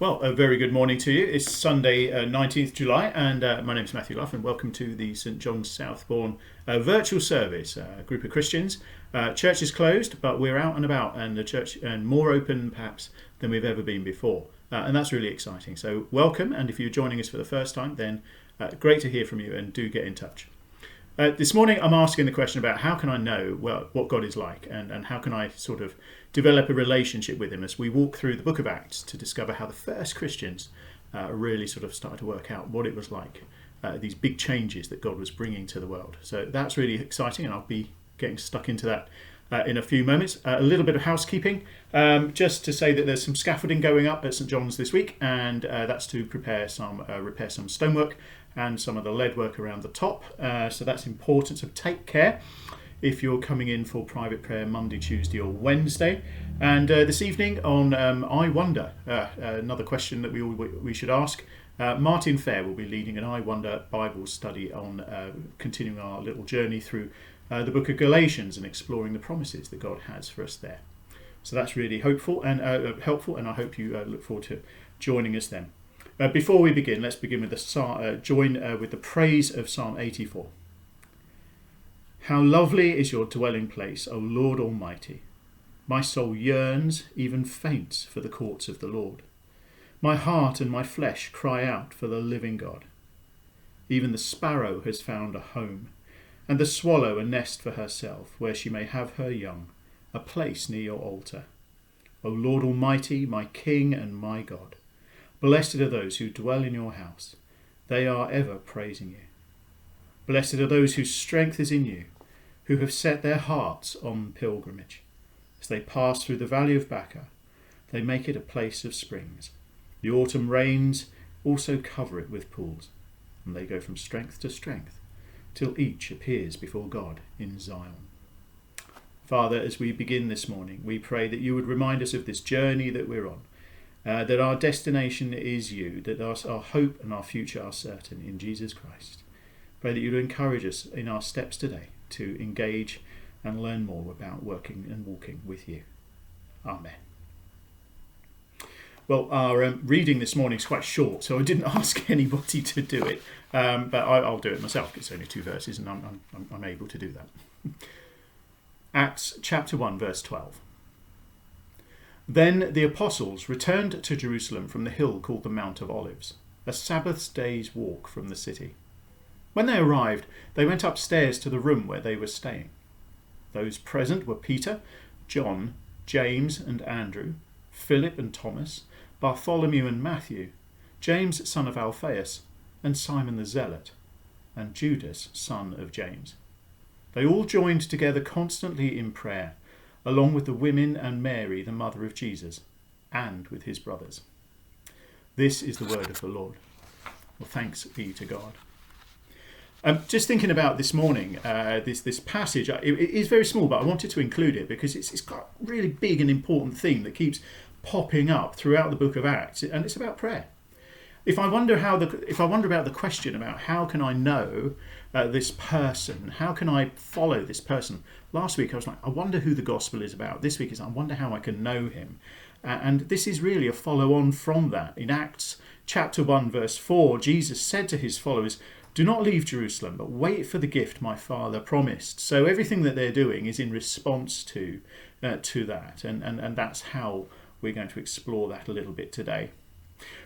Well, a very good morning to you. It's Sunday, uh, 19th July, and uh, my name is Matthew Luff, and welcome to the St John's Southbourne uh, virtual service. Uh, a group of Christians. Uh, church is closed, but we're out and about, and the church and more open perhaps than we've ever been before, uh, and that's really exciting. So, welcome, and if you're joining us for the first time, then great to hear from you, and do get in touch. Uh, this morning, I'm asking the question about how can I know well what God is like, and, and how can I sort of develop a relationship with Him as we walk through the Book of Acts to discover how the first Christians uh, really sort of started to work out what it was like, uh, these big changes that God was bringing to the world. So that's really exciting, and I'll be getting stuck into that uh, in a few moments. Uh, a little bit of housekeeping, um, just to say that there's some scaffolding going up at St John's this week, and uh, that's to prepare some repair some stonework and some of the lead work around the top. Uh, so that's important. So take care if you're coming in for private prayer Monday, Tuesday, or Wednesday. And uh, this evening on um, I Wonder, uh, another question that we all, we should ask. Uh, Martin Fair will be leading an I Wonder Bible study on uh, continuing our little journey through uh, the book of Galatians and exploring the promises that God has for us there. So that's really hopeful and helpful, and I hope you look forward to joining us then. Uh, before we begin, let's begin with the uh, join uh, with the praise of Psalm 84. How lovely is your dwelling place, O Lord Almighty! My soul yearns, even faints, for the courts of the Lord. My heart and my flesh cry out for the living God. Even the sparrow has found a home, and the swallow a nest for herself, where she may have her young, a place near your altar. O Lord Almighty, my King and my God. Blessed are those who dwell in your house. They are ever praising you. Blessed are those whose strength is in you, who have set their hearts on pilgrimage. As they pass through the valley of Baca, they make it a place of springs. The autumn rains also cover it with pools, and they go from strength to strength, till each appears before God in Zion. Father, as we begin this morning, we pray that you would remind us of this journey that we're on uh, that our destination is you, that our, our hope and our future are certain in Jesus Christ. Pray that you'd encourage us in our steps today to engage and learn more about working and walking with you. Amen. Well, our um, reading this morning is quite short, so I didn't ask anybody to do it, um, but I, will do it myself. It's only two verses, and I'm, I'm, I'm able to do that. Acts chapter 1, verse 12. Then the apostles returned to Jerusalem from the hill called the Mount of Olives, a Sabbath day's walk from the city. When they arrived, they went upstairs to the room where they were staying. Those present were Peter, John, James and Andrew, Philip and Thomas, Bartholomew and Matthew, James son of Alphaeus, and Simon the Zealot, and Judas son of James. They all joined together constantly in prayer along with the women and Mary, the mother of Jesus, and with his brothers. This is the word of the Lord. Well, thanks be to God. Um, just thinking about this morning, uh, this this passage, it, it is very small, but I wanted to include it because it's, it's got a really big and important theme that keeps popping up throughout the book of Acts, and it's about prayer. If I wonder how the if I wonder about the question about how can I know uh, this person? How can I follow this person? Last week I was like, I wonder who the gospel is about. This week is, I wonder how I can know him. Uh, and this is really a follow on from that. In Acts chapter 1, verse 4, Jesus said to his followers, Do not leave Jerusalem, but wait for the gift my Father promised. So everything that they're doing is in response to, uh, to that. And, and, and that's how we're going to explore that a little bit today.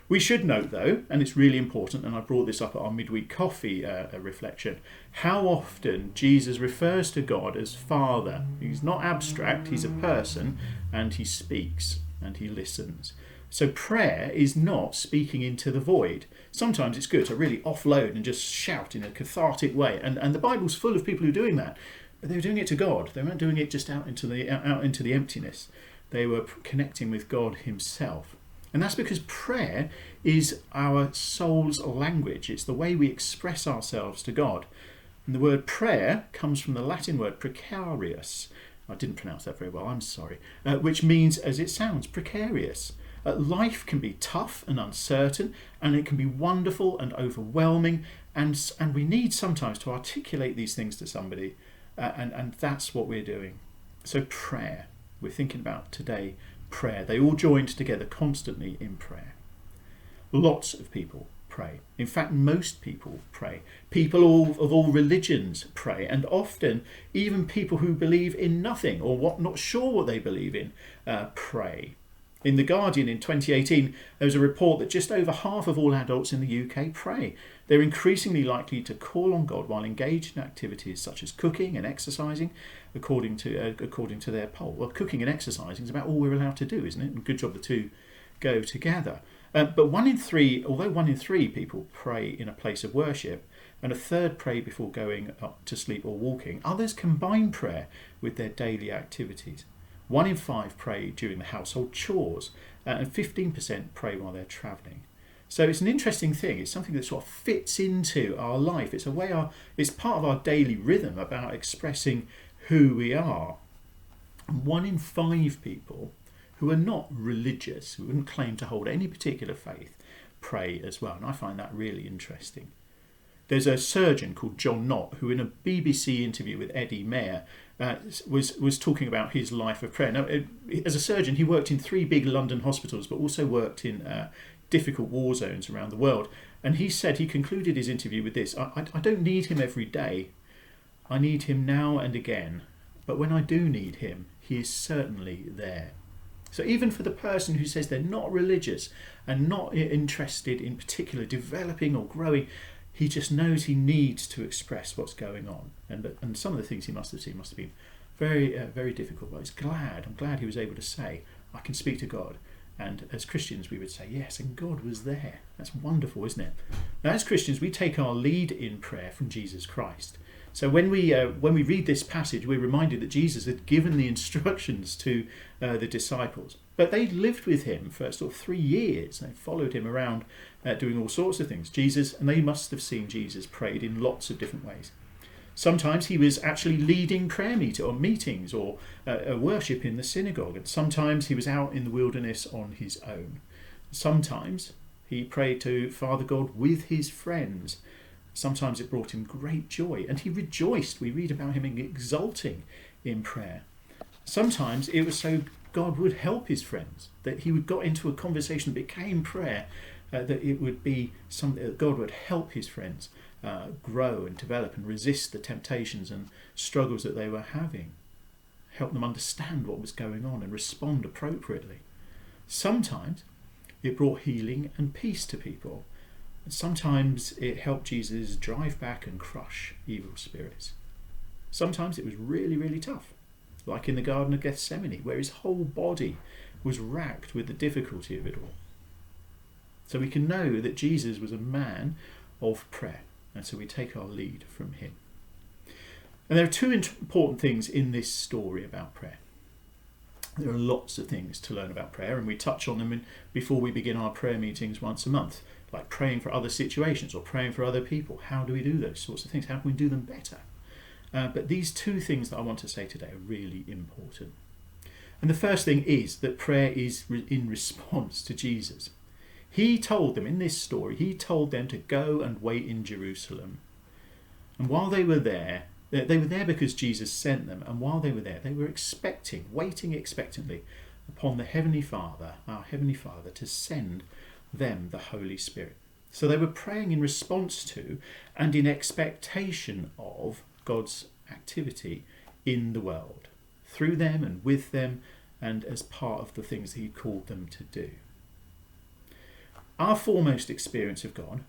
We should note, though, and it's really important, and I brought this up at our midweek coffee uh, reflection, how often Jesus refers to God as Father. He's not abstract, he's a person, and he speaks and he listens. So prayer is not speaking into the void. Sometimes it's good to really offload and just shout in a cathartic way, and, and the Bible's full of people who are doing that. But they were doing it to God. They weren't doing it just out into the out into the emptiness. They were connecting with God Himself. And that's because prayer is our soul's language. It's the way we express ourselves to God. And the word prayer comes from the Latin word precarius. I didn't pronounce that very well, I'm sorry. Uh, which means, as it sounds, precarious. Uh, life can be tough and uncertain, and it can be wonderful and overwhelming, and, and we need sometimes to articulate these things to somebody, uh, and, and that's what we're doing. So, prayer, we're thinking about today prayer. They all joined together constantly in prayer. Lots of people pray. In fact, most people pray. People all, of all religions pray, and often even people who believe in nothing or what not sure what they believe in uh, pray. In The Guardian in 2018, there was a report that just over half of all adults in the UK pray. They're increasingly likely to call on God while engaged in activities such as cooking and exercising, according to uh, according to their poll. Well, cooking and exercising is about all we're allowed to do, isn't it? And good job the two go together. Um, but one in three, although one in three people pray in a place of worship, and a third pray before going up to sleep or walking, others combine prayer with their daily activities. One in five pray during the household chores, uh, and 15% pray while they're travelling. So it's an interesting thing. It's something that sort of fits into our life. It's a way our, it's part of our daily rhythm about expressing who we are. One in five people who are not religious, who wouldn't claim to hold any particular faith, pray as well. And I find that really interesting. There's a surgeon called John Nott who, in a BBC interview with Eddie Mair, uh, was was talking about his life of prayer. Now, it, as a surgeon, he worked in three big London hospitals, but also worked in uh, difficult war zones around the world. And he said he concluded his interview with this: I, I, I don't need him every day. I need him now and again. But when I do need him, he is certainly there. So even for the person who says they're not religious and not interested in particular developing or growing, he just knows he needs to express what's going on. And, and some of the things he must have seen must have been very, uh, very difficult. But he's glad. I'm glad he was able to say, I can speak to God. And as Christians, we would say, yes, and God was there. That's wonderful, isn't it? Now, as Christians, we take our lead in prayer from Jesus Christ. So when we uh, when we read this passage, we're reminded that Jesus had given the instructions to uh, the disciples, but they lived with him for sort of three years. They followed him around, uh, doing all sorts of things. Jesus, and they must have seen Jesus prayed in lots of different ways. Sometimes he was actually leading prayer meeting or meetings or uh, worship in the synagogue, and sometimes he was out in the wilderness on his own. Sometimes he prayed to Father God with his friends Sometimes it brought him great joy, and he rejoiced. We read about him exulting in prayer. Sometimes it was so God would help his friends, that he would got into a conversation that became prayer, uh, that it would be something that God would help his friends uh, grow and develop and resist the temptations and struggles that they were having, help them understand what was going on and respond appropriately. Sometimes it brought healing and peace to people Sometimes it helped Jesus drive back and crush evil spirits. Sometimes it was really, really tough, like in the Garden of Gethsemane, where his whole body was racked with the difficulty of it all. So we can know that Jesus was a man of prayer, and so we take our lead from him. And there are two important things in this story about prayer. There are lots of things to learn about prayer, and we touch on them before we begin our prayer meetings once a month like praying for other situations or praying for other people. How do we do those sorts of things? How can we do them better? Uh, but these two things that I want to say today are really important. And the first thing is that prayer is re- in response to Jesus. He told them in this story, he told them to go and wait in Jerusalem. And while they were there, they were there because Jesus sent them. And while they were there, they were expecting, waiting expectantly upon the Heavenly Father, our Heavenly Father, to send them the Holy Spirit. So they were praying in response to and in expectation of God's activity in the world, through them and with them, and as part of the things He called them to do. Our foremost experience of God,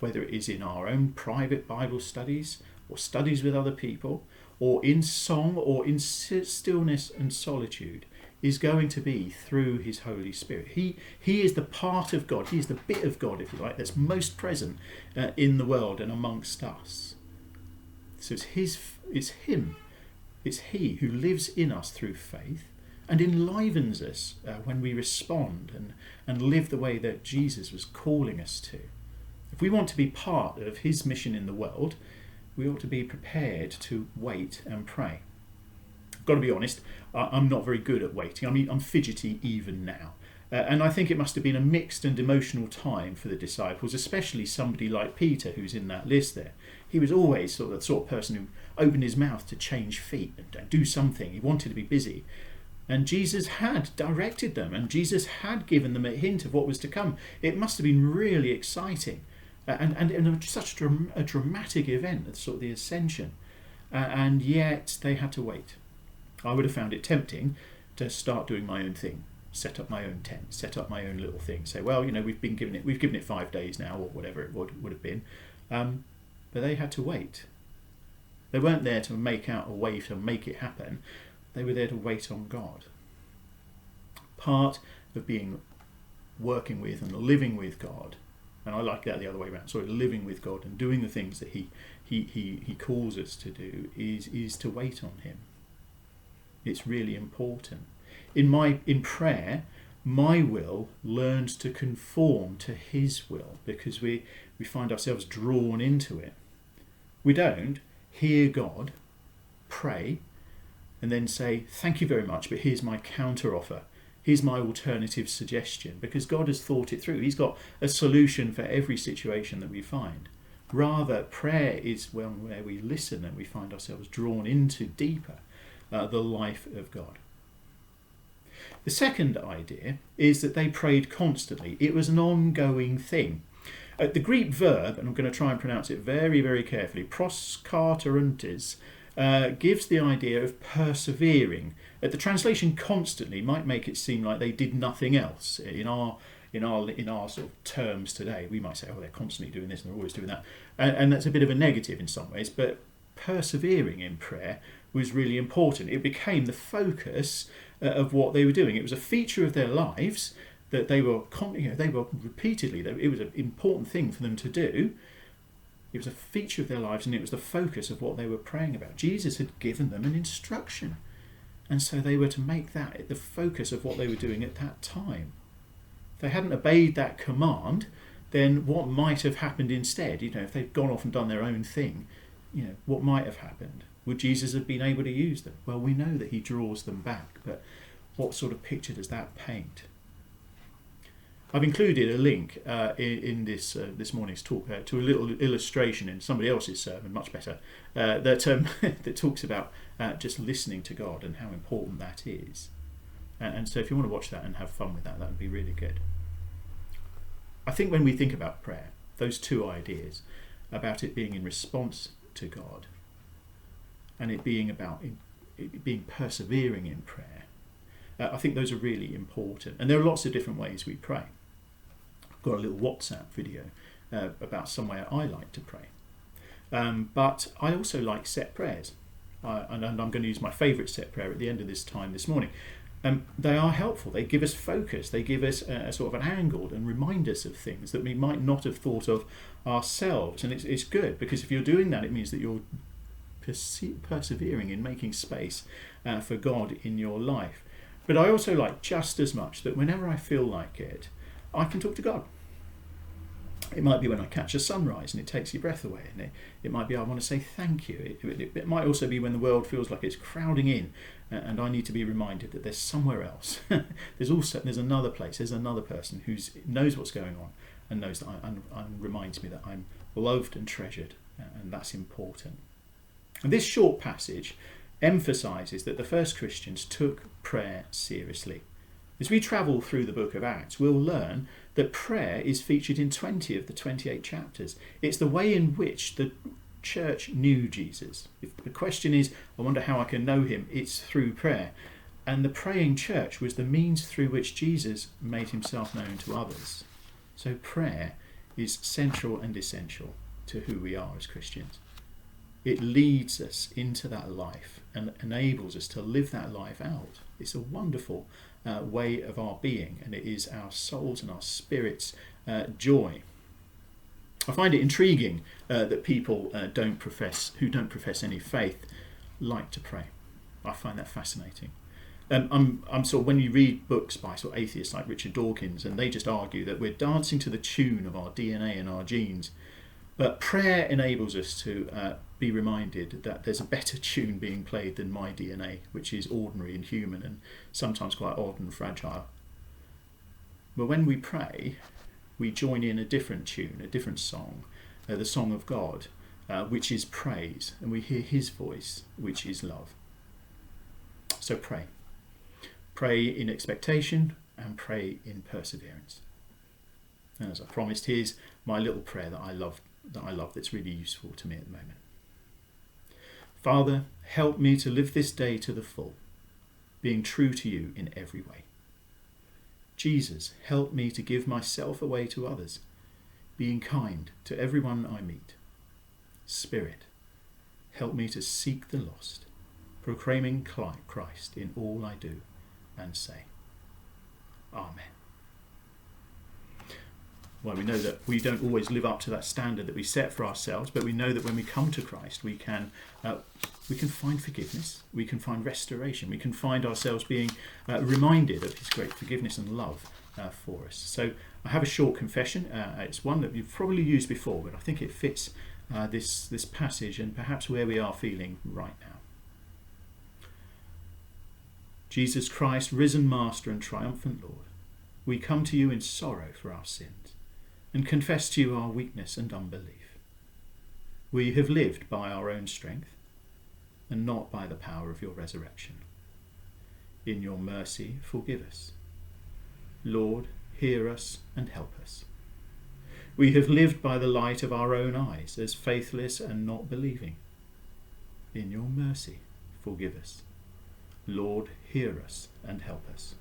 whether it is in our own private Bible studies or studies with other people, or in song or in stillness and solitude, is going to be through his Holy Spirit. He, he is the part of God, he is the bit of God, if you like, that's most present uh, in the world and amongst us. So it's, his, it's him, it's he who lives in us through faith and enlivens us uh, when we respond and, and live the way that Jesus was calling us to. If we want to be part of his mission in the world, we ought to be prepared to wait and pray I've got to be honest, I'm not very good at waiting. I mean, I'm fidgety even now. Uh, and I think it must have been a mixed and emotional time for the disciples, especially somebody like Peter, who's in that list there. He was always sort of the sort of person who opened his mouth to change feet and, and do something. He wanted to be busy. And Jesus had directed them, and Jesus had given them a hint of what was to come. It must have been really exciting, uh, and, and, and such a, dramatic event, sort of the ascension. Uh, and yet they had to wait. I would have found it tempting to start doing my own thing, set up my own tent, set up my own little thing. Say, well, you know, we've been given it, we've given it five days now, or whatever it would would have been. Um, but they had to wait. They weren't there to make out a way to make it happen. They were there to wait on God. Part of being working with and living with God, and I like that the other way around. Sorry, living with God and doing the things that He He He, he calls us to do is is to wait on Him. It's really important. In my in prayer, my will learns to conform to His will because we we find ourselves drawn into it. We don't hear God, pray, and then say, Thank you very much, but here's my counter offer. Here's my alternative suggestion because God has thought it through. He's got a solution for every situation that we find. Rather, prayer is one where we listen and we find ourselves drawn into deeper uh, the life of God. The second idea is that they prayed constantly, it was an ongoing thing. Uh, the Greek verb, and I'm going to try and pronounce it very, very carefully, proskarterantes, uh, gives the idea of persevering. Uh, the translation constantly might make it seem like they did nothing else. In our in our in our sort of terms today, we might say, "Oh, they're constantly doing this and they're always doing that," and, and that's a bit of a negative in some ways. But persevering in prayer was really important. It became the focus uh, of what they were doing. It was a feature of their lives that they were, you know, they were repeatedly. It was an important thing for them to do. It was a feature of their lives, and it was the focus of what they were praying about. Jesus had given them an instruction, and so they were to make that the focus of what they were doing at that time. If they hadn't obeyed that command, then what might have happened instead? You know, if they'd gone off and done their own thing, you know, what might have happened? Would Jesus have been able to use them? Well, we know that he draws them back, but what sort of picture does that paint? I've included a link uh, in, in, this uh, this morning's talk uh, to a little illustration in somebody else's sermon, much better, uh, that um, that talks about uh, just listening to God and how important that is. And, and so, if you want to watch that and have fun with that, that would be really good. I think when we think about prayer, those two ideas about it being in response to God and it being about in, it being persevering in prayer. Uh, I think those are really important, and there are lots of different ways we pray. I've got a little WhatsApp video uh, about somewhere I like to pray, um, but I also like set prayers, uh, and, and, I'm going to use my favourite set prayer at the end of this time this morning. Um, they are helpful. They give us focus. They give us a, a, sort of an angle and remind us of things that we might not have thought of ourselves. And it's, it's good because if you're doing that, it means that you're perse- persevering in making space uh, for God in your life. But I also like just as much that whenever I feel like it, I can talk to God. It might be when I catch a sunrise and it takes your breath away, and it, it might be I want to say thank you. It, it, it might also be when the world feels like it's crowding in, and I need to be reminded that there's somewhere else. there's also there's another place. There's another person who knows what's going on and knows that I, and, reminds me that I'm loved and treasured, and that's important. And this short passage emphasizes that the first Christians took prayer seriously. As we travel through the book of Acts, we'll learn that prayer is featured in 20 of the 28 chapters. It's the way in which the church knew Jesus. If the question is, I wonder how I can know him, it's through prayer. And the praying church was the means through which Jesus made himself known to others. So prayer is central and essential to who we are as Christians it leads us into that life and enables us to live that life out. It's a wonderful uh, way of our being, and it is our souls and our spirits' uh, joy. I find it intriguing uh, that people uh, don't profess who don't profess any faith like to pray. I find that fascinating. Um, I'm, I'm sort of when you read books by sort of atheists like Richard Dawkins, and they just argue that we're dancing to the tune of our DNA and our genes, but prayer enables us to uh, be reminded that there's a better tune being played than my DNA, which is ordinary and human and sometimes quite odd and fragile. But when we pray, we join in a different tune, a different song, uh, the song of God, uh, which is praise, and we hear His voice, which is love. So pray. Pray in expectation and pray in perseverance. And as I promised, here's my little prayer that I love that I love that's really useful to me at the moment. Father, help me to live this day to the full, being true to you in every way. Jesus, help me to give myself away to others, being kind to everyone I meet. Spirit, help me to seek the lost, proclaiming Christ in all I do and say. Amen. Well, we know that we don't always live up to that standard that we set for ourselves, but we know that when we come to Christ, we can uh, we can find forgiveness, we can find restoration, we can find ourselves being uh, reminded of His great forgiveness and love uh, for us. So I have a short confession. Uh, it's one that you've probably used before, but I think it fits uh, this this passage and perhaps where we are feeling right now. Jesus Christ, risen Master and triumphant Lord, we come to you in sorrow for our sins and confess to you our weakness and unbelief. We have lived by our own strength and not by the power of your resurrection. In your mercy, forgive us. Lord, hear us and help us. We have lived by the light of our own eyes as faithless and not believing. In your mercy, forgive us. Lord, hear us and help us.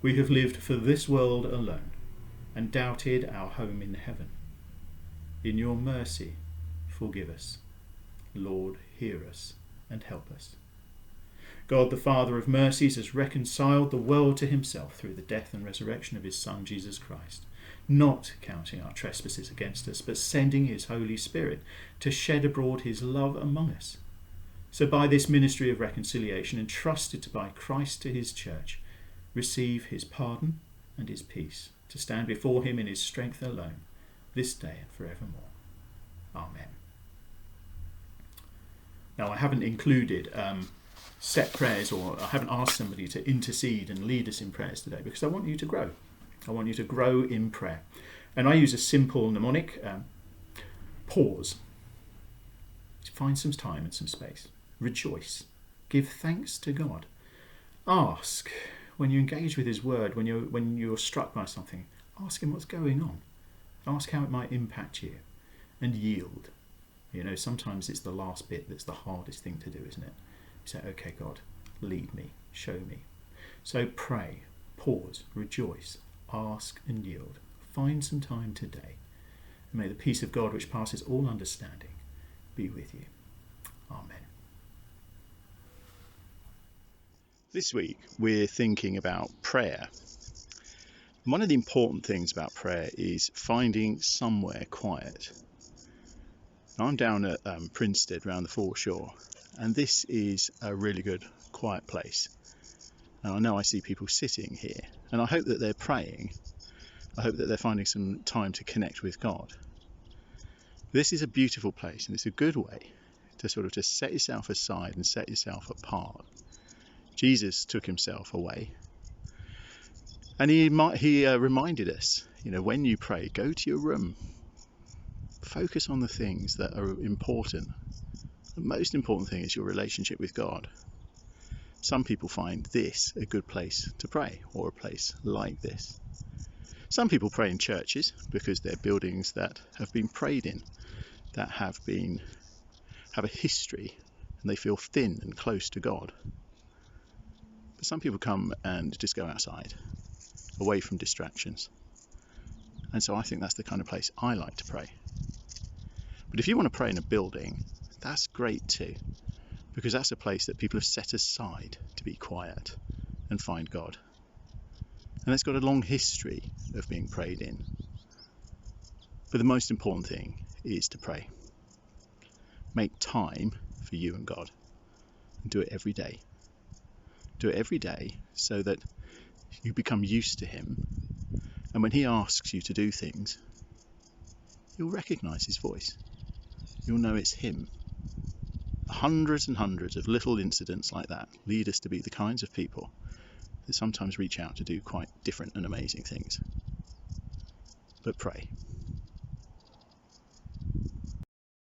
We have lived for this world alone and doubted our home in heaven. In your mercy, forgive us. Lord, hear us and help us. God, the Father of mercies, has reconciled the world to himself through the death and resurrection of his Son, Jesus Christ, not counting our trespasses against us, but sending his Holy Spirit to shed abroad his love among us. So, by this ministry of reconciliation, entrusted by Christ to his church, receive his pardon and his peace to stand before him in his strength alone, this day and forevermore. Amen. Now, I haven't included um, set prayers or I haven't asked somebody to intercede and lead us in prayers today because I want you to grow. I want you to grow in prayer. And I use a simple mnemonic um, pause. Find some time and some space. Rejoice. Give thanks to God. Ask when you engage with His Word, when you're when you're struck by something, ask Him what's going on. Ask how it might impact you, and yield. You know, sometimes it's the last bit that's the hardest thing to do, isn't it? You say, "Okay, God, lead me, show me." So pray, pause, rejoice, ask, and yield. Find some time today. And may the peace of God, which passes all understanding, be with you. Amen. This week we're thinking about prayer. One of the important things about prayer is finding somewhere quiet. I'm down at um, Prinsted around the foreshore, and this is a really good quiet place. And I know I see people sitting here, and I hope that they're praying. I hope that they're finding some time to connect with God. This is a beautiful place, and it's a good way to sort of just set yourself aside and set yourself apart Jesus took himself away. And he, he uh, reminded us, you know, when you pray, go to your room. Focus on the things that are important. The most important thing is your relationship with God. Some people find this a good place to pray, or a place like this. Some people pray in churches because they're buildings that have been prayed in, that have been have a history, and they feel thin and close to God. But some people come and just go outside, away from distractions. And so I think that's the kind of place I like to pray. But if you want to pray in a building, that's great too, because that's a place that people have set aside to be quiet and find God. And it's got a long history of being prayed in. But the most important thing is to pray. Make time for you and God and do it every day. Do it every day so that you become used to Him. And when He asks you to do things, you'll recognize His voice. You'll know it's Him. Hundreds and hundreds of little incidents like that lead us to be the kinds of people that sometimes reach out to do quite different and amazing things. But pray.